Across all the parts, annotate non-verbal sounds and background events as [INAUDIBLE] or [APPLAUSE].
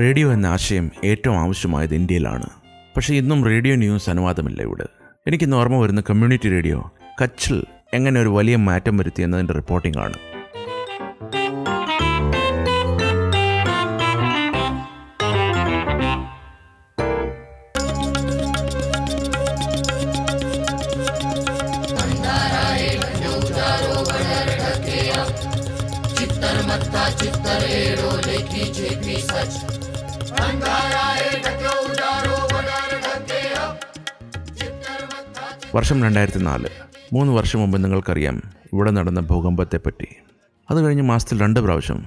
Radio എന്ന ആശയം ഏറ്റവും ആവശ്യമായത് ഇന്ത്യയിലാണ്. പക്ഷേ ഇന്നും റേഡിയോ ന്യൂസ് അനുവാദമില്ല ഇവിടെ. എനിക്കിന്ന് ഓർമ്മ വരുന്ന കമ്മ്യൂണിറ്റി റേഡിയോ കച്ചിൽ എങ്ങനെ ഒരു വലിയ മാറ്റം വരുത്തി എന്നതിന്റെ റിപ്പോർട്ടിംഗ് ആണ്. വർഷം രണ്ടായിരത്തി നാല് മൂന്ന് വർഷം മുമ്പ് നിങ്ങൾക്കറിയാം ഇവിടെ നടന്ന ഭൂകമ്പത്തെപ്പറ്റി. അത് കഴിഞ്ഞ് മാസത്തിൽ രണ്ട് പ്രാവശ്യം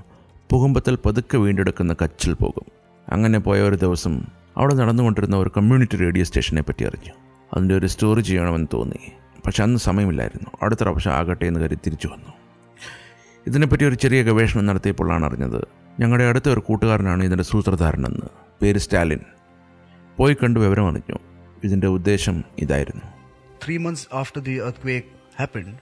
ഭൂകമ്പത്തിൽ പതുക്കെ വീണ്ടെടുക്കുന്ന കച്ചിൽ പോകും. അങ്ങനെ പോയ ഒരു ദിവസം അവിടെ നടന്നുകൊണ്ടിരുന്ന ഒരു കമ്മ്യൂണിറ്റി റേഡിയോ സ്റ്റേഷനെ പറ്റി അറിഞ്ഞു. അതിന്റെ ഒരു സ്റ്റോറി ചെയ്യണമെന്ന് തോന്നി. പക്ഷെ അന്ന് സമയമില്ലായിരുന്നു. അടുത്ത പ്രാവശ്യം ആകട്ടെ എന്ന് കരുതി തിരിച്ചു വന്നു. ഇതിനെപ്പറ്റി ഒരു ചെറിയ ഗവേഷണം നടത്തിയപ്പോഴാണ് അറിഞ്ഞത് ഞങ്ങളുടെ അടുത്ത ഒരു കൂട്ടുകാരനാണ് ഇതിന്റെ സൂത്രധാരനെന്ന്. പേര് സ്റ്റാലിൻ. പോയി കണ്ടു വിവരം അറിഞ്ഞു ഇതിന്റെ ഉദ്ദേശം ഇതായിരുന്നു. three months after the earthquake happened,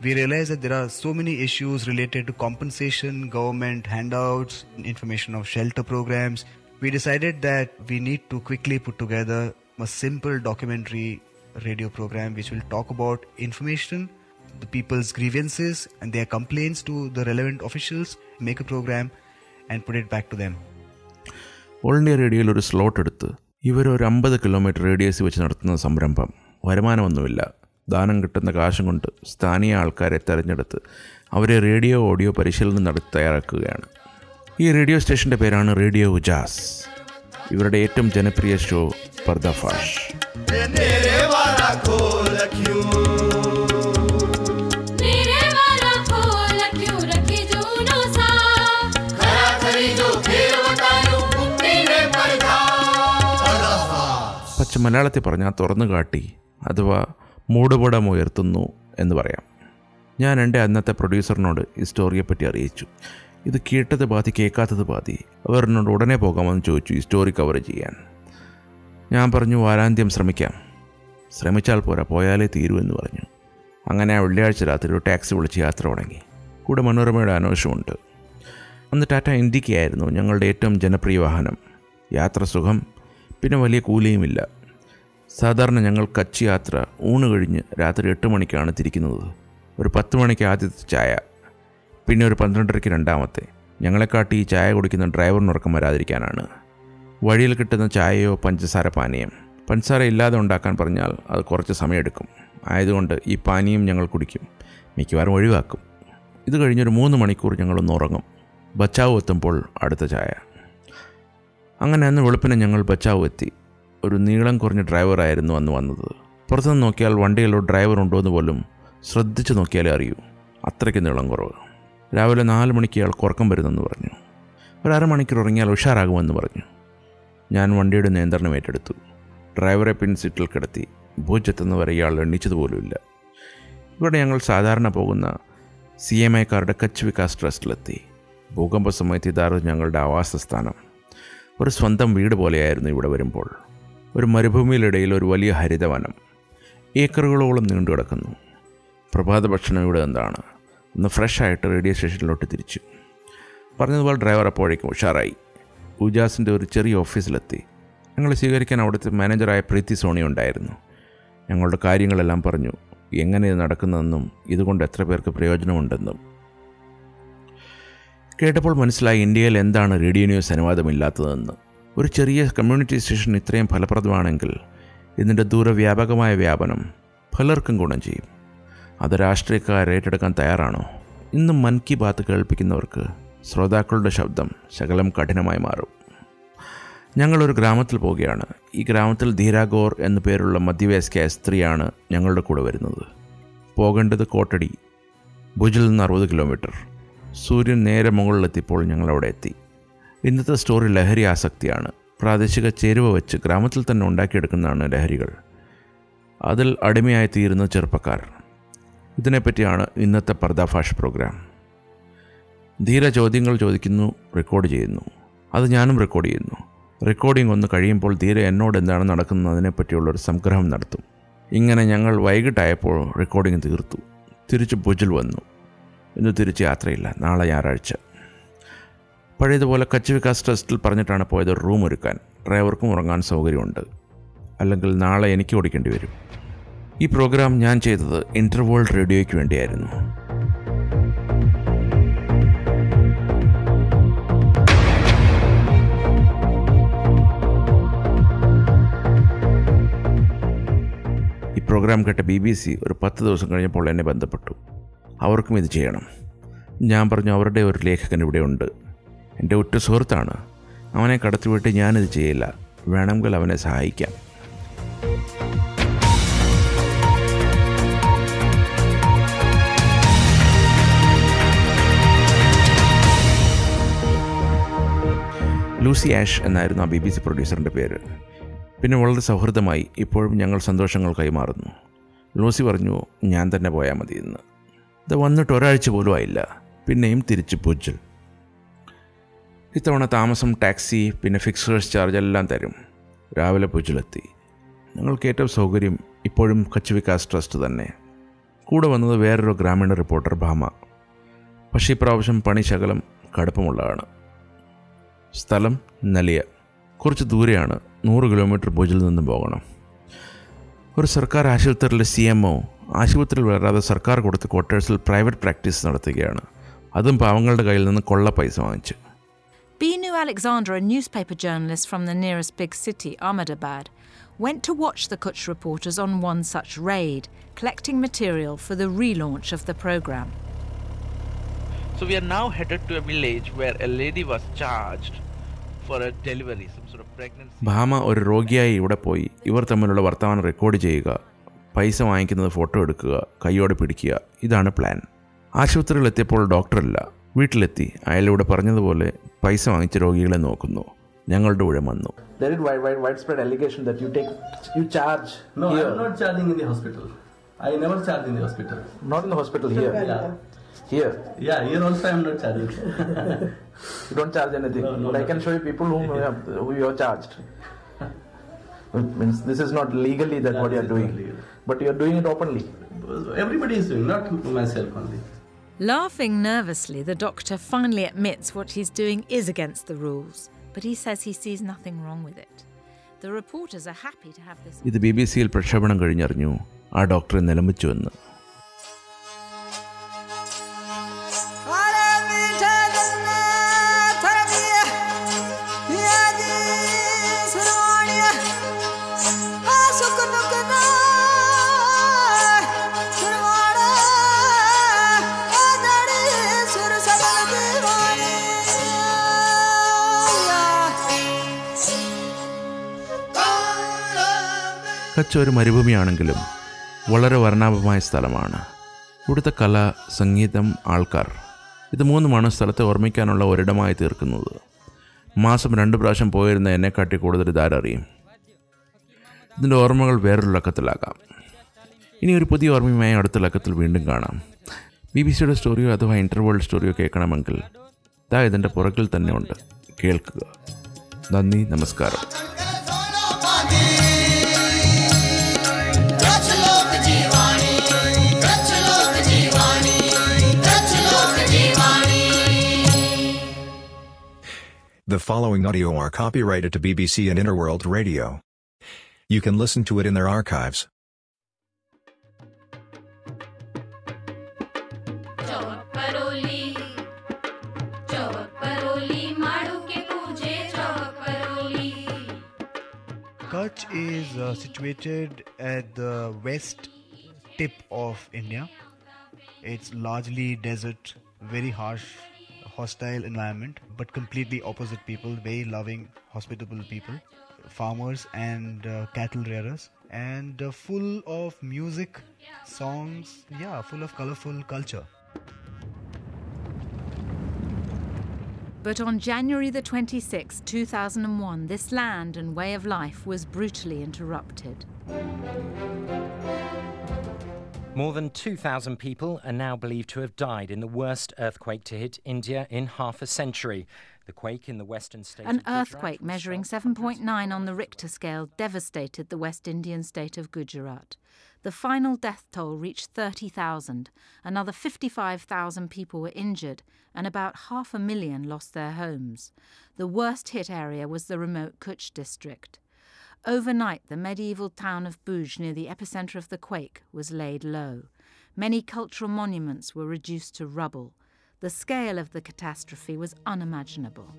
we realized that there are so many issues related to compensation, government handouts, information of shelter programs. We decided that we need to quickly put together a simple documentary radio program which will talk about information, the people's grievances, and their complaints to the relevant officials, make a program, and put it back to them. All India റേഡിയോയിൽ ഒരു slot എടുത്ത് ഇവർ ഒരു അമ്പത് kilometre radius വെച്ച് നടത്തുന്ന സംരംഭം വരുമാനമൊന്നുമില്ല. ദാനം കിട്ടുന്ന കാശും കൊണ്ട് സ്ഥാനീയ ആൾക്കാരെ തെരഞ്ഞെടുത്ത് അവരെ റേഡിയോ ഓഡിയോ പരിശീലനം നടത്തി തയ്യാറാക്കുകയാണ്. ഈ റേഡിയോ സ്റ്റേഷന്റെ പേരാണ് റേഡിയോ ഉജാസ് ഇവരുടെ ഏറ്റവും ജനപ്രിയ ഷോ പർദഫാഷ് പക്ഷെ മലയാളത്തിൽ പറഞ്ഞാൽ തുറന്നു കാട്ടി അഥവാ മൂടുപടം ഉയർത്തുന്നു എന്ന് പറയാം. ഞാൻ എന്റെ അന്നത്തെ പ്രൊഡ്യൂസറിനോട് ഈ സ്റ്റോറിയെപ്പറ്റി അറിയിച്ചു. ഇത് കേട്ടത് ബാധി കേൾക്കാത്തത് ബാധി അവർ എന്നോട് ഉടനെ പോകാമെന്ന് ചോദിച്ചു ഈ സ്റ്റോറി കവർ ചെയ്യാൻ. ഞാൻ പറഞ്ഞു വാരാന്ത്യം ശ്രമിക്കാം. ശ്രമിച്ചാൽ പോരാ പോയാലേ തീരൂ എന്ന് പറഞ്ഞു. അങ്ങനെ ആ വെള്ളിയാഴ്ച രാത്രി ഒരു ടാക്സി വിളിച്ച് യാത്ര തുടങ്ങി. കൂടെ മനോരമയുടെ അന്വേഷണമുണ്ട്. അന്ന് ടാറ്റ ഇൻഡിക്കയായിരുന്നു ഞങ്ങളുടെ ഏറ്റവും ജനപ്രിയ വാഹനം. യാത്ര സുഖം പിന്നെ വലിയ കൂലിയുമില്ല. സാധാരണ ഞങ്ങൾ കച്ച് യാത്ര ഊണ് കഴിഞ്ഞ് രാത്രി എട്ട് മണിക്കാണ് തിരിക്കുന്നത്. ഒരു പത്ത് മണിക്ക് ആദ്യത്തെ ചായ പിന്നെ ഒരു പന്ത്രണ്ടരയ്ക്ക് രണ്ടാമത്തെ. ഞങ്ങളെക്കാട്ടി ഈ ചായ കുടിക്കുന്ന ഡ്രൈവറിന് ഉറക്കം വരാതിരിക്കാനാണ്. വഴിയിൽ കിട്ടുന്ന ചായയോ പഞ്ചസാര പാനീയം. പഞ്ചസാര ഇല്ലാതെ ഉണ്ടാക്കാൻ പറഞ്ഞാൽ അത് കുറച്ച് സമയമെടുക്കും. ആയതുകൊണ്ട് ഈ പാനീയം ഞങ്ങൾ കുടിക്കും. മിക്കവാറും ഒഴിവാക്കും. ഇത് കഴിഞ്ഞൊരു മൂന്ന് മണിക്കൂർ ഞങ്ങളൊന്ന് ഉറങ്ങും. ബച്ചാവ് എത്തുമ്പോൾ അടുത്ത ചായ. അങ്ങനെ അന്ന് വെളുപ്പിനെ ഞങ്ങൾ ബച്ചാവ് എത്തി. ഒരു നീളം കുറഞ്ഞ ഡ്രൈവറായിരുന്നു അന്ന് വന്നത്. പുറത്തുനിന്ന് നോക്കിയാൽ വണ്ടിയിലോ ഡ്രൈവർ ഉണ്ടോ എന്ന് പോലും ശ്രദ്ധിച്ചു നോക്കിയാലേ അറിയൂ. അത്രയ്ക്ക് നീളം കുറവ്. രാവിലെ നാല് മണിക്ക് ഇയാൾ ഉറക്കം വരുന്നെന്ന് പറഞ്ഞു. ഒരു അരമണിക്കൂർ ഉറങ്ങിയാൽ ഉഷാറാകുമെന്ന് പറഞ്ഞു. ഞാൻ വണ്ടിയുടെ നിയന്ത്രണം ഏറ്റെടുത്തു. ഡ്രൈവറെ പിൻ സീറ്റിൽ കിടത്തി. ഭൂജെത്തുന്നവരെ ഇയാൾ എണ്ണിച്ചതുപോലുമില്ല ഇവിടെ ഞങ്ങൾ സാധാരണ പോകുന്ന സി എം ഐക്കാരുടെ കച്ച് വികാസ് ട്രസ്റ്റിലെത്തി. ഭൂകമ്പ സമയത്ത് ഇതായിരുന്നു ഞങ്ങളുടെ ആവാസസ്ഥാനം ഒരു സ്വന്തം വീട് പോലെയായിരുന്നു ഇവിടെ വരുമ്പോൾ. ഒരു മരുഭൂമിയിലിടയിൽ ഒരു വലിയ ഹരിതവനം. ഏക്കറുകളോളം നീണ്ടു കിടക്കുന്നു. പ്രഭാത ഭക്ഷണം ഇവിടെ എന്താണ്? ഒന്ന് ഫ്രഷ് ആയിട്ട് റേഡിയോ സ്റ്റേഷനിലോട്ട് തിരിച്ചു. പറഞ്ഞതുപോലെ ഡ്രൈവർ അപ്പോഴേക്കും ഉഷാറായി. ഉജാസിന്റെ ഒരു ചെറിയ ഓഫീസിലെത്തി ഞങ്ങളെ സ്വീകരിക്കാൻ അവിടുത്തെ മാനേജറായ പ്രീതി സോണി ഉണ്ടായിരുന്നു. ഞങ്ങളുടെ കാര്യങ്ങളെല്ലാം പറഞ്ഞു. എങ്ങനെ ഇത് നടക്കുന്നതെന്നും ഇതുകൊണ്ട് എത്ര പേർക്ക് പ്രയോജനമുണ്ടെന്നും. കേട്ടപ്പോൾ മനസ്സിലായി ഇന്ത്യയിൽ എന്താണ് റേഡിയോ ന്യൂസ് അനുവാദമില്ലാത്തതെന്ന്. ഒരു ചെറിയ കമ്മ്യൂണിറ്റി സ്റ്റേഷൻ ഇത്രയും ഫലപ്രദമാണെങ്കിൽ ഇതിന്റെ ദൂരവ്യാപകമായ വ്യാപനം പലർക്കും ഗുണം ചെയ്യും. അത് രാഷ്ട്രീയക്കാർ ഏറ്റെടുക്കാൻ തയ്യാറാണോ? ഇന്നും മൻ കി ബാത്ത് കേൾപ്പിക്കുന്നവർക്ക് ശ്രോതാക്കളുടെ ശബ്ദം ശകലം കഠിനമായി മാറും. ഞങ്ങളൊരു ഗ്രാമത്തിൽ പോവുകയാണ്. ഈ ഗ്രാമത്തിൽ ധീരാഗോർ എന്നു പേരുള്ള മധ്യവയസ്കയായ സ്ത്രീയാണ് ഞങ്ങളുടെ കൂടെ വരുന്നത്. പോകേണ്ടത് കോട്ടടി ഭുജിൽ നിന്ന് അറുപത് കിലോമീറ്റർ സൂര്യൻ നേരെ മുകളിലെത്തിയപ്പോൾ ഞങ്ങളവിടെ എത്തി. ഇന്നത്തെ സ്റ്റോറി ലഹരി ആസക്തിയാണ്. പ്രാദേശിക ചേരുവ വെച്ച് ഗ്രാമത്തിൽ തന്നെ ഉണ്ടാക്കിയെടുക്കുന്നതാണ് ലഹരികൾ. അതിൽ അടിമയായി തീരുന്ന ചെറുപ്പക്കാർ. ഇതിനെപ്പറ്റിയാണ് ഇന്നത്തെ പർദാഫാഷ് പ്രോഗ്രാം. ധീര ചോദ്യങ്ങൾ ചോദിക്കുന്നു റെക്കോർഡ് ചെയ്യുന്നു. അത് ഞാനും റെക്കോർഡ് ചെയ്യുന്നു. റെക്കോർഡിംഗ് ഒന്ന് കഴിയുമ്പോൾ ധീര എന്നോട് എന്താണ് നടക്കുന്നതിനെപ്പറ്റിയുള്ളൊരു സംഗ്രഹം നടത്തും. ഇങ്ങനെ ഞങ്ങൾ വൈകിട്ടായപ്പോൾ റെക്കോർഡിംഗ് തീർത്തു. തിരിച്ച് ഭുജിൽ വന്നു. ഇന്ന് തിരിച്ച് യാത്രയില്ല. നാളെ ഞായറാഴ്ച. പഴയതുപോലെ കച്ച് വികാസ് ട്രസ്റ്റിൽ പറഞ്ഞിട്ടാണ് പോയത് റൂം ഒരുക്കാൻ. ഡ്രൈവർക്കും ഉറങ്ങാൻ സൗകര്യമുണ്ട്. അല്ലെങ്കിൽ നാളെ എനിക്ക് ഓടിക്കേണ്ടി വരും. ഈ പ്രോഗ്രാം ഞാൻ ചെയ്തത് ഇന്റർവേൾഡ് റേഡിയോയ്ക്ക് വേണ്ടിയായിരുന്നു. ഈ പ്രോഗ്രാം കേട്ട ബി ബി സി ഒരു പത്ത് ദിവസം കഴിഞ്ഞപ്പോൾ എന്നെ ബന്ധപ്പെട്ടു. അവർക്കും ഇത് ചെയ്യണം. ഞാൻ പറഞ്ഞു അവരുടെ ഒരു ലേഖകൻ ഇവിടെ ഉണ്ട്. എന്റെ ഉറ്റ സുഹൃത്താണ്. അവനെ കടത്തിവിട്ട് ഞാനിത് ചെയ്യില്ല. വേണമെങ്കിൽ അവനെ സഹായിക്കാം. ലൂസി ആഷ് എന്നായിരുന്നു ആ ബി ബി സി പ്രൊഡ്യൂസറിന്റെ പേര്. പിന്നെ വളരെ സൗഹൃദമായി ഇപ്പോഴും ഞങ്ങൾ സന്തോഷങ്ങൾ കൈമാറുന്നു. ലൂസി പറഞ്ഞു ഞാൻ തന്നെ പോയാൽ മതി എന്ന്. ഇത് വന്നിട്ട് ഒരാഴ്ച പോലും ആയില്ല. പിന്നെയും തിരിച്ച് പുജ്ജൽ ഇത്തവണ താമസം ടാക്സി പിന്നെ ഫിക്സേഴ്സ് ചാർജ് എല്ലാം തരും. രാവിലെ പൂജിലെത്തി ഞങ്ങൾക്ക് ഏറ്റവും സൗകര്യം ഇപ്പോഴും കച്ച് വികാസ് ട്രസ്റ്റ് തന്നെ. കൂടെ വന്നത് വേറൊരു ഗ്രാമീണ റിപ്പോർട്ടർ ഭാമ. പക്ഷേ ഇപ്രാവശ്യം പണി ശകലം കടുപ്പമുള്ളതാണ്. സ്ഥലം നലിയ. കുറച്ച് ദൂരെയാണ്. നൂറ് കിലോമീറ്റർ ഭുജിൽ നിന്നും പോകണം. ഒരു സർക്കാർ ആശുപത്രിയിലെ സി എം ഒ ആശുപത്രിയിൽ വരാതെ സർക്കാർ കൊടുത്ത ക്വാർട്ടേഴ്സിൽ പ്രൈവറ്റ് പ്രാക്ടീസ് നടത്തുകയാണ്. അതും പാവങ്ങളുടെ കയ്യിൽ നിന്ന് കൊള്ള പൈസ വാങ്ങിച്ച്. Binu Alexander, a newspaper journalist from the nearest big city, Ahmedabad, went to watch the Kutch reporters on one such raid, collecting material for the relaunch of the programme. So we are now headed to a village where a lady was charged for a delivery, some sort of pregnancy. Bhama ഒരു രോഗിയായി ഇവിടെ പോയി ഇവർ തമ്മിലുള്ള വർത്തമാനം record ചെയ്യുക പൈസ വാങ്ങിക്കുന്നത് ഫോട്ടോ എടുക്കുക കൈയോടെ പിടിക്കുക ഇതാണ് പ്ലാൻ ആശുപത്രിയിൽ എത്തിയപ്പോൾ ഡോക്ടറില്ല വീട്ടിലെത്തി അയാളിവിടെ പറഞ്ഞതുപോലെ പൈസ വാങ്ങിച്ച രോഗികളെ നോക്കുന്നു ഞങ്ങളുടെ ഊഴം വന്നു There is wide, wide, widespread allegation that you take, you charge No, here, I'm not charging in the hospital. I never charge in the hospital. not in the hospital here. Yeah, Here, yeah here also I'm not charging. you don't charge anything. No, no, but I can show you people whom you have, who you have charged. Means this is not legally that Yeah, what you are doing, but you are doing it openly. Everybody is doing, not myself only. Laughing nervously, the doctor finally admits what he's doing is against the rules, but he says he sees nothing wrong with it. The reporters are happy to have this. ഇത് B B സിയിൽ പ്രക്ഷേപണം കഴിഞ്ഞറിഞ്ഞു ആ ഡോക്ടറെ നിലംബിച്ചുവെന്ന് കച്ച് ഒരു മരുഭൂമിയാണെങ്കിലും വളരെ വർണാഭമായ സ്ഥലമാണ്. ഇവിടുത്തെ കല സംഗീതം ആൾക്കാർ ഇത് മൂന്നുമാണ് സ്ഥലത്തെ ഓർമ്മിക്കാനുള്ള ഒരിടമായി തീർക്കുന്നത്. മാസം രണ്ട് പ്രാവശ്യം പോയിരുന്ന എന്നെക്കാട്ടി കൂടുതൽ ഇതാരറിയും ഇതിന്റെ ഓർമ്മകൾ വേറൊരു ലക്കത്തിലാകാം. ഇനി ഒരു പുതിയ ഓർമ്മയുമായി അടുത്ത ലക്കത്തിൽ വീണ്ടും കാണാം. ബി ബി സിയുടെ സ്റ്റോറിയോ അഥവാ ഇന്റർവേൾഡ് സ്റ്റോറിയോ കേൾക്കണമെങ്കിൽ ദാ ഇതിന്റെ പുറകിൽ തന്നെ ഉണ്ട്. കേൾക്കുക. നന്ദി നമസ്കാരം. The following audio are copyrighted to BBC and Interworld Radio. You can listen to it in their archives. Kutch is uh, situated at the west tip of India. It's largely desert, very harsh hostile environment, but completely opposite people, very loving, hospitable people, farmers and uh, cattle rearers, and uh, full of music, songs, yeah, full of colorful culture. But on January the 26th, 2001, this land and way of life was brutally interrupted. More than 2,000 people are now believed to have died in the worst earthquake to hit India in half a century. The quake in the western state An earthquake measuring 7.9 on the Richter scale devastated the West Indian state of Gujarat. The final death toll reached 30,000, another 55,000 people were injured, and about half a million lost their homes. The worst hit area was the remote Kutch district. Overnight, the medieval town of Bhuj, near the epicenter of the quake, was laid low. Many cultural monuments were reduced to rubble. The scale of the catastrophe was unimaginable.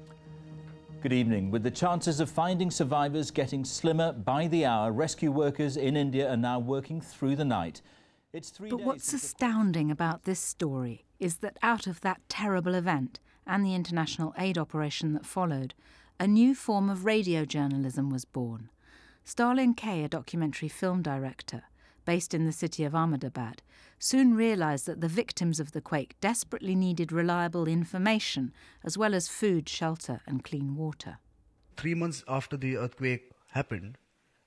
Good evening. With the chances of finding survivors getting slimmer by the hour, rescue workers in India are now working through the night. It's three But what's astounding about this story is that out of that terrible event and the international aid operation that followed, a new form of radio journalism was born. Stalin K., a documentary film director based in the city of Ahmedabad, soon realized that the victims of the quake desperately needed reliable information as well as food, shelter, and clean water. Three months after the earthquake happened,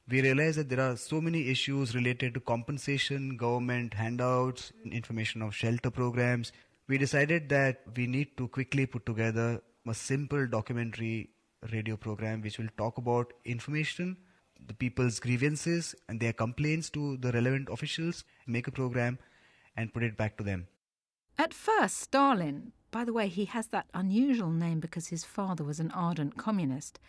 we realized that there are so many issues related to compensation, government handouts, information of shelter programs. We decided that we need to quickly put together a simple documentary radio program which will talk about information, the people's grievances and their complaints to the relevant officials, make a program and put it back to them. At first, Stalin, by the way, he has that unusual name because his father was an ardent communist,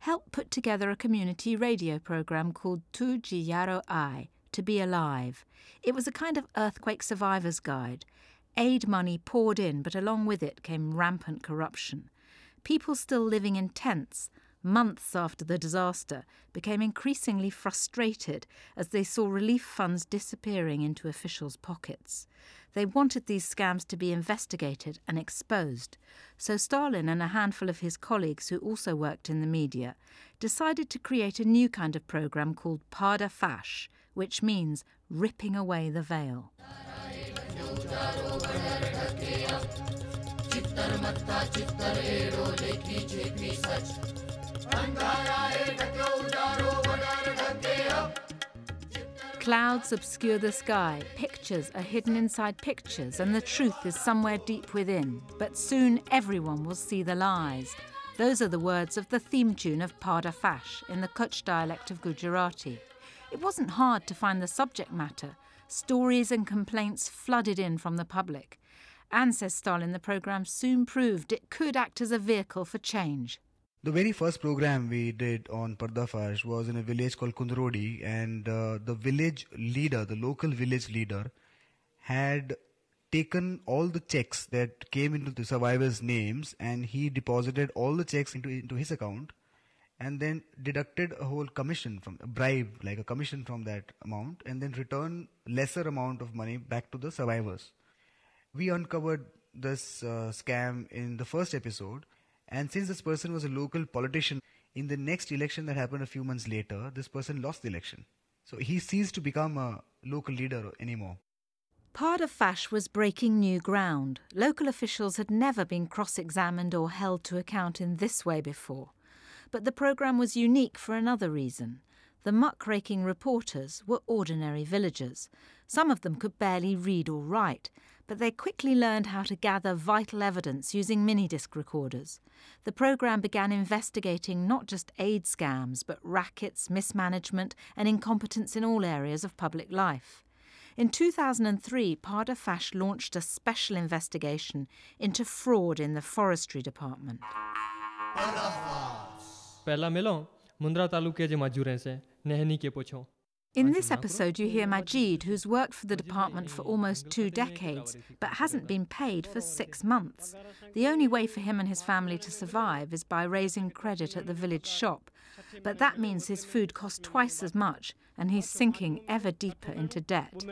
helped put together a community radio program called Tu Jiyaro Ai, To Be Alive. It was a kind of earthquake survivor's guide. Aid money poured in, but along with it came rampant corruption. People still living in tents, months after the disaster, became increasingly frustrated as they saw relief funds disappearing into officials' pockets. They wanted these scams to be investigated and exposed, so Stalin and a handful of his colleagues who also worked in the media decided to create a new kind of program called Parda Fash, which means ripping away the veil. Clouds obscure the sky, pictures are hidden inside pictures, and the truth is somewhere deep within. But soon everyone will see the lies. Those are the words of the theme tune of Parda Fash in the Kutch dialect of Gujarati. It wasn't hard to find the subject matter. Stories and complaints flooded in from the public. And, says Stalin, the programme soon proved it could act as a vehicle for change. The very first program we did on Pardafash was in a village called Kundrodi, and uh, the village leader, the local village leader, had taken all the checks that came into the survivors' names and he deposited all the checks into, into his account and then deducted a whole commission from a bribe, like a commission from that amount, and then returned lesser amount of money back to the survivors. We uncovered this uh, scam in the first episode, and since this person was a local politician, in the next election that happened a few months later, this person lost the election. So he ceased to become a local leader anymore. Parda Fash was breaking new ground. Local officials had never been cross examined or held to account in this way before. But the programme was unique for another reason. The muckraking reporters were ordinary villagers. Some of them could barely read or write, but they quickly learned how to gather vital evidence using mini disc recorders. The program began investigating not just aid scams, but rackets, mismanagement, and incompetence in all areas of public life. In 2003, Parda Fash launched a special investigation into fraud in the forestry department. पहला मिलो मुंद्रा तालुके जे मजूरें से के पूछो in this episode, you hear Majid, who's worked for the department for almost two decades but hasn't been paid for six months. The only way for him and his family to survive is by raising credit at the village shop. But that means his food costs twice as much and he's sinking ever deeper into debt.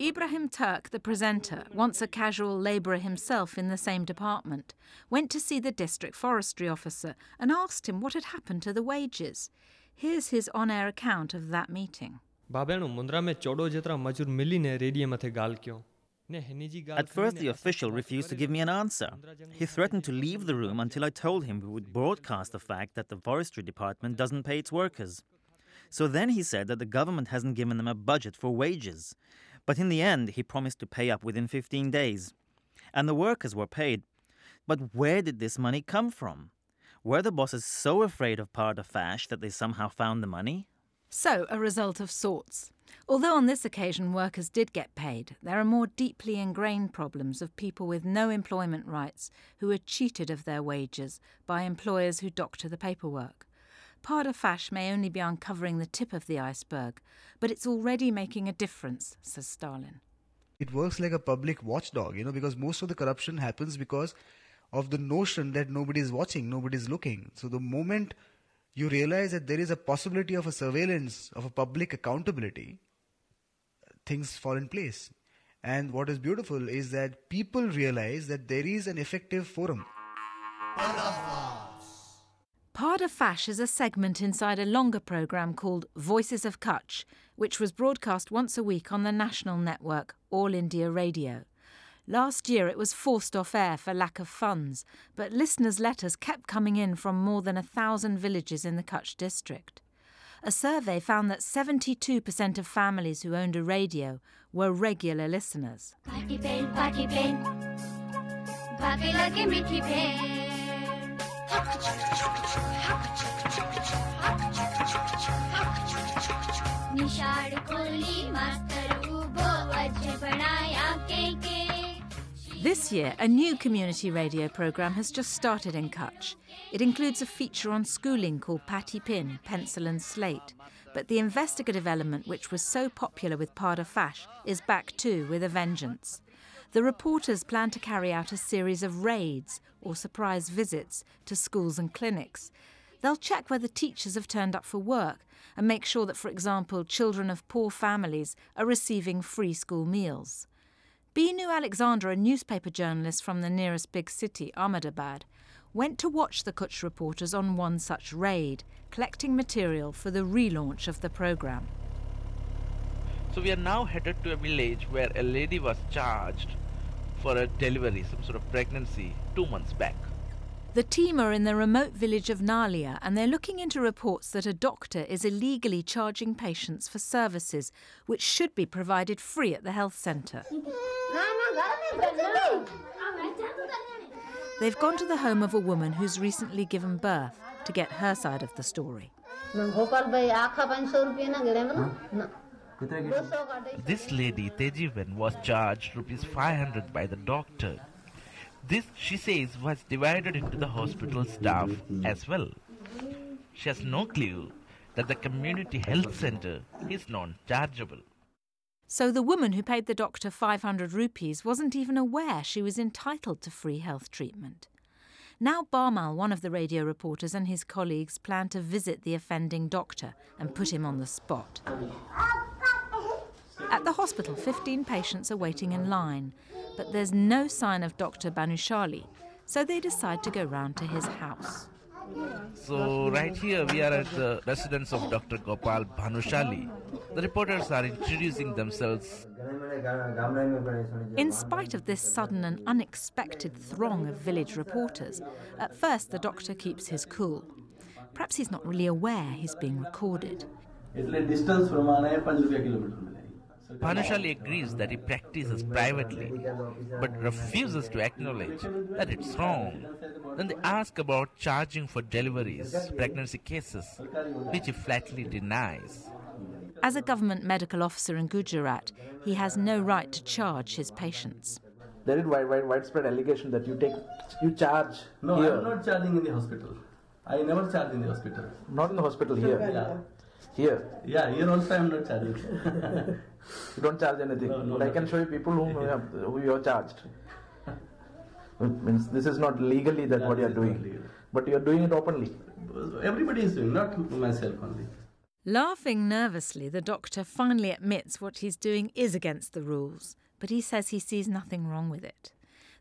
Ibrahim Turk, the presenter, once a casual labourer himself in the same department, went to see the district forestry officer and asked him what had happened to the wages. Here's his on air account of that meeting. At first, the official refused to give me an answer. He threatened to leave the room until I told him we would broadcast the fact that the forestry department doesn't pay its workers. So then he said that the government hasn't given them a budget for wages. But in the end, he promised to pay up within 15 days. And the workers were paid. But where did this money come from? Were the bosses so afraid of Parda Fash that they somehow found the money? So, a result of sorts. Although on this occasion workers did get paid, there are more deeply ingrained problems of people with no employment rights who are cheated of their wages by employers who doctor the paperwork. Parda Fash may only be uncovering the tip of the iceberg, but it's already making a difference, says Stalin. It works like a public watchdog, you know, because most of the corruption happens because of the notion that nobody is watching, nobody is looking. So the moment you realize that there is a possibility of a surveillance, of a public accountability, things fall in place. And what is beautiful is that people realize that there is an effective forum. Parda Fash is a segment inside a longer programme called Voices of Kutch, which was broadcast once a week on the national network All India Radio. Last year it was forced off air for lack of funds, but listeners' letters kept coming in from more than a thousand villages in the Kutch district. A survey found that 72% of families who owned a radio were regular listeners. Party pain, party pain. This year, a new community radio programme has just started in Kutch. It includes a feature on schooling called Patty Pin, Pencil and Slate. But the investigative element, which was so popular with Parda Fash, is back too with a vengeance. The reporters plan to carry out a series of raids or surprise visits to schools and clinics. They'll check whether teachers have turned up for work and make sure that, for example, children of poor families are receiving free school meals. Binu Alexander, a newspaper journalist from the nearest big city, Ahmedabad, went to watch the Kutch reporters on one such raid, collecting material for the relaunch of the programme. So we are now headed to a village where a lady was charged for a delivery, some sort of pregnancy, two months back. The team are in the remote village of Nalia and they're looking into reports that a doctor is illegally charging patients for services which should be provided free at the health centre. They've gone to the home of a woman who's recently given birth to get her side of the story. This lady, Tejivan, was charged rupees 500 by the doctor. This, she says, was divided into the hospital staff as well. She has no clue that the community health center is non-chargeable. So the woman who paid the doctor 500 rupees wasn't even aware she was entitled to free health treatment. Now Barmal, one of the radio reporters, and his colleagues plan to visit the offending doctor and put him on the spot. At the hospital, 15 patients are waiting in line, but there's no sign of Dr. Bhanushali, so they decide to go round to his house. So right here we are at the residence of Dr. Gopal Bhanushali. The reporters are introducing themselves. In spite of this sudden and unexpected throng of village reporters, at first the doctor keeps his cool. Perhaps he's not really aware he's being recorded. Bhanushali agrees that he practices privately but refuses to acknowledge that it's wrong. Then they ask about charging for deliveries, pregnancy cases, which he flatly denies. As a government medical officer in Gujarat, he has no right to charge his patients. There is widespread allegation that you take, you charge. No, here. I'm not charging in the hospital. I never charge in the hospital. Not in the hospital here. Yeah. Here. Yeah, here also I am not charging. [LAUGHS] You don't charge anything. No, no, but I can nothing. show you people whom you have, who you have charged. Means this is not legally that Yeah, what you are this is not doing, but you are doing it openly. Everybody is doing, not myself only. Laughing nervously, the doctor finally admits what he's doing is against the rules, but he says he sees nothing wrong with it.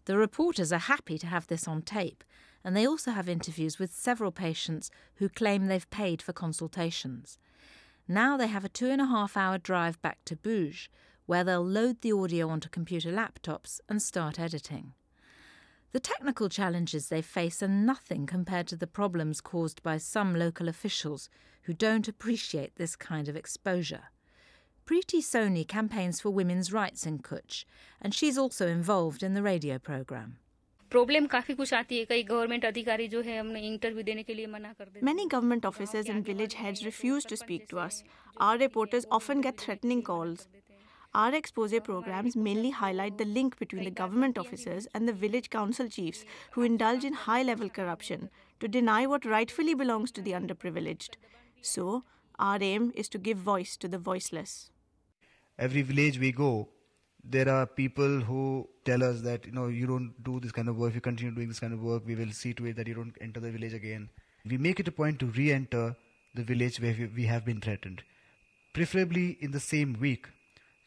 The reporters are happy to have this on tape, and they also have interviews with several patients who claim they've paid for consultations. Now they have a two and a half hour drive back to Bhuj, where they'll load the audio onto computer laptops and start editing. The technical challenges they face are nothing compared to the problems caused by some local officials who don't appreciate this kind of exposure. Preeti Soni campaigns for women's rights in Kutch, and she's also involved in the radio programme. Problem काफी कुछ आती है कई government अधिकारी जो है हमने interview देने के लिए मना कर देते Many government officers and village heads refuse to speak to us. Our reporters often get threatening calls. Our expose programs mainly highlight the link between the government officers and the village council chiefs who indulge in high level corruption to deny what rightfully belongs to the underprivileged. So, our aim is to give voice to the voiceless. every village we go there are people who tell us that you know you don't do this kind of work if you continue doing this kind of work we will see to it that you don't enter the village again we make it a point to re-enter the village where we, have been threatened preferably in the same week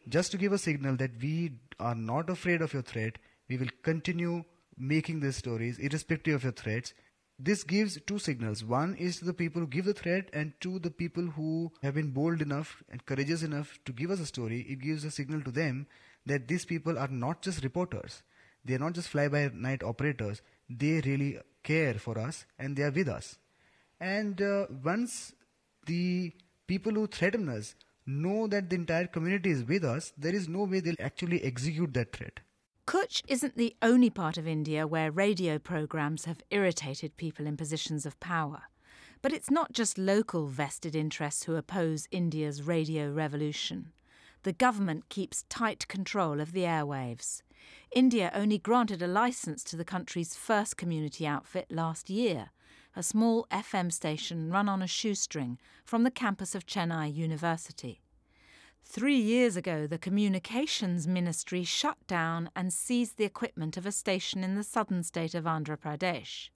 just to give a signal that we are not afraid of your threat we will continue making these stories irrespective of your threats this gives two signals. One is to the people who give the threat, and to the people who have been bold enough and courageous enough to give us a story. It gives a signal to them that these people are not just reporters, they are not just fly by night operators, they really care for us and they are with us. And uh, once the people who threaten us know that the entire community is with us, there is no way they'll actually execute that threat. Kutch isn't the only part of India where radio programs have irritated people in positions of power. But it's not just local vested interests who oppose India's radio revolution. The government keeps tight control of the airwaves. India only granted a license to the country's first community outfit last year, a small FM station run on a shoestring from the campus of Chennai University. Three years ago, the Communications Ministry shut down and seized the equipment of a station in the southern state of Andhra Pradesh.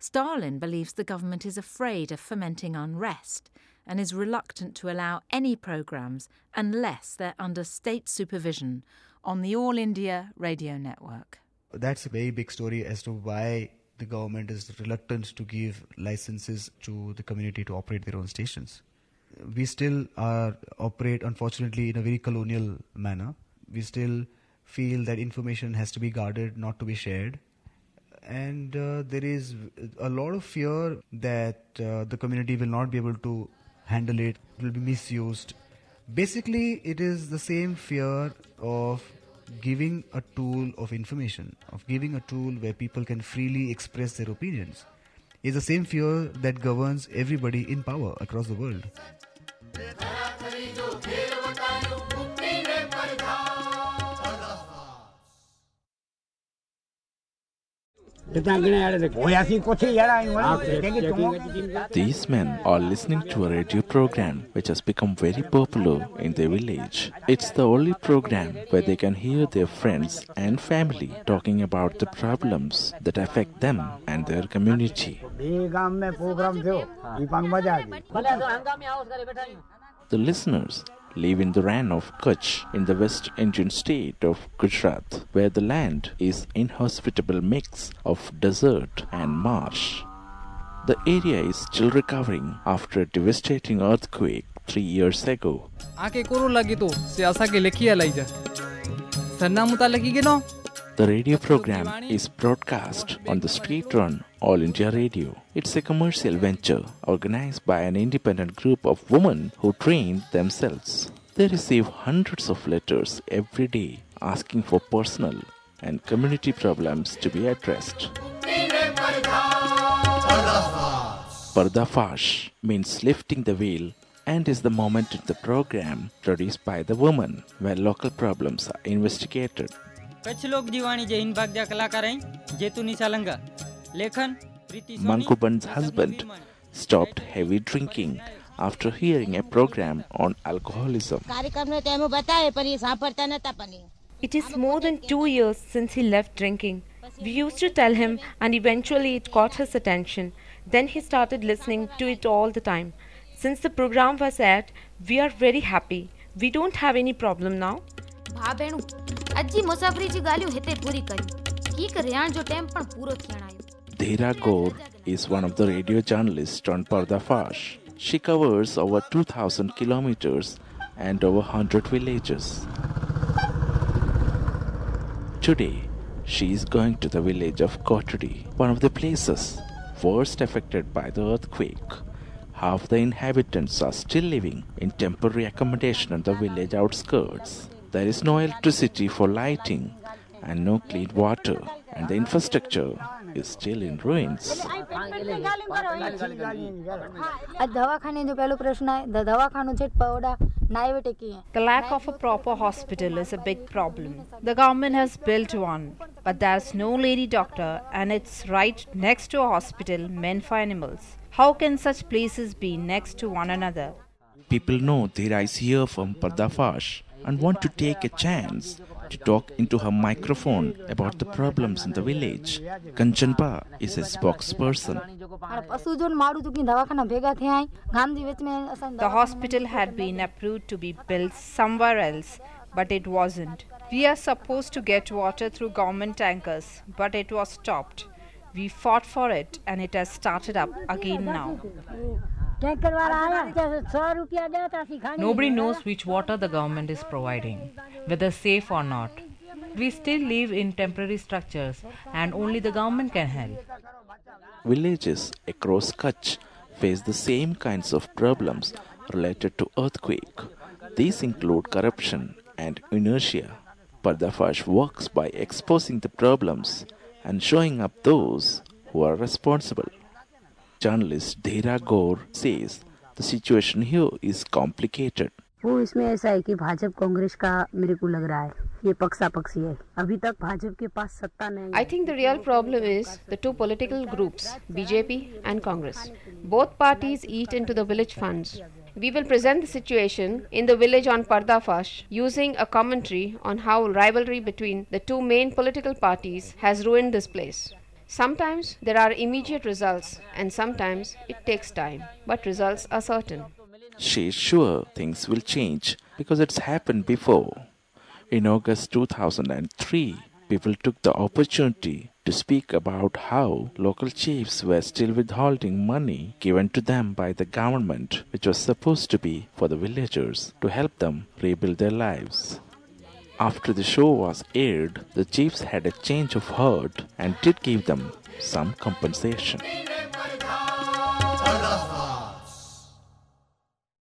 Stalin believes the government is afraid of fomenting unrest and is reluctant to allow any programs unless they're under state supervision on the All India radio network. That's a very big story as to why the government is reluctant to give licenses to the community to operate their own stations. We still are operate unfortunately in a very colonial manner. We still feel that information has to be guarded not to be shared. And uh, there is a lot of fear that uh, the community will not be able to handle it it will be misused. Basically it is the same fear of giving a tool of information of giving a tool where people can freely express their opinions. Is the same fear that governs everybody in power across the world These men are listening to a radio program which has become very popular in their village. It's the only program where they can hear their friends and family talking about the problems that affect them and their community. The listeners live in the Rann of Kutch in the West Indian state of Gujarat, where the land is inhospitable mix of desert and marsh. The area is still recovering after a devastating earthquake three years ago. The radio program is broadcast on the street run all India Radio. It's a commercial venture organized by an independent group of women who train themselves. They receive hundreds of letters every day asking for personal and community problems to be addressed. Pardafash means lifting the veil and is the moment in the program produced by the woman where local problems are investigated. Kutch लोक जीवाणी जय हिंद भाग्या कलाकार हैं जेतुनी सालंगा Mankuban's husband stopped heavy drinking after hearing a program on alcoholism. It is more than two years since he left drinking. We used to tell him, and eventually it caught his attention. Then he started listening to it all the time. Since the program was aired, we are very happy. We don't have any problem now. ભા ભેણું અજી મુસાફરી જે ગાલ્યું હેતે પૂરી કરી kick રેણ જો ટેમ Dheera Gaur is one of the radio journalists on Pardafash. She covers over 2,000 kilometers and over 100 villages. Today, she is going to the village of Kotri, one of the places worst affected by the earthquake. Half the inhabitants are still living in temporary accommodation on the village outskirts. There is no electricity for lighting and no clean water, and the infrastructure is still in ruins. The lack of a proper hospital is a big problem. The government has built one, but there's no lady doctor and it's right next to a hospital meant for animals. How can such places be next to one another? People know there is here from Pardafash and want to take a chance to talk into her microphone about the problems in the village. Kanchanpa is a spokesperson. The hospital had been approved to be built somewhere else, but it wasn't. We are supposed to get water through government tankers, but it was stopped. We fought for it and it has started up again now. Nobody knows which water the government is providing, whether safe or not. We still live in temporary structures and only the government can help. Villages across Kutch face the same kinds of problems related to earthquake. These include corruption and inertia. Pardafash works by exposing the problems and showing up those who are responsible Journalist Dhira Gaur says the situation here is complicated. वो इसमें ऐसा है कि भाजपा कांग्रेस का मेरे को लग रहा है ये पक्सा पक्षी है अभी तक भाजपा के पास सत्ता नहीं I think the real problem is the two political groups, BJP and Congress. Both parties eat into the village funds. We will present the situation in the village on Pardafash using a commentary on how rivalry between the two main political parties has ruined this place. Sometimes there are immediate results and sometimes it takes time, but results are certain. She is sure things will change because it's happened before. In August 2003, people took the opportunity to speak about how local chiefs were still withholding money given to them by the government, which was supposed to be for the villagers to help them rebuild their lives. After the show was aired, the chiefs had a change of heart and did give them some compensation.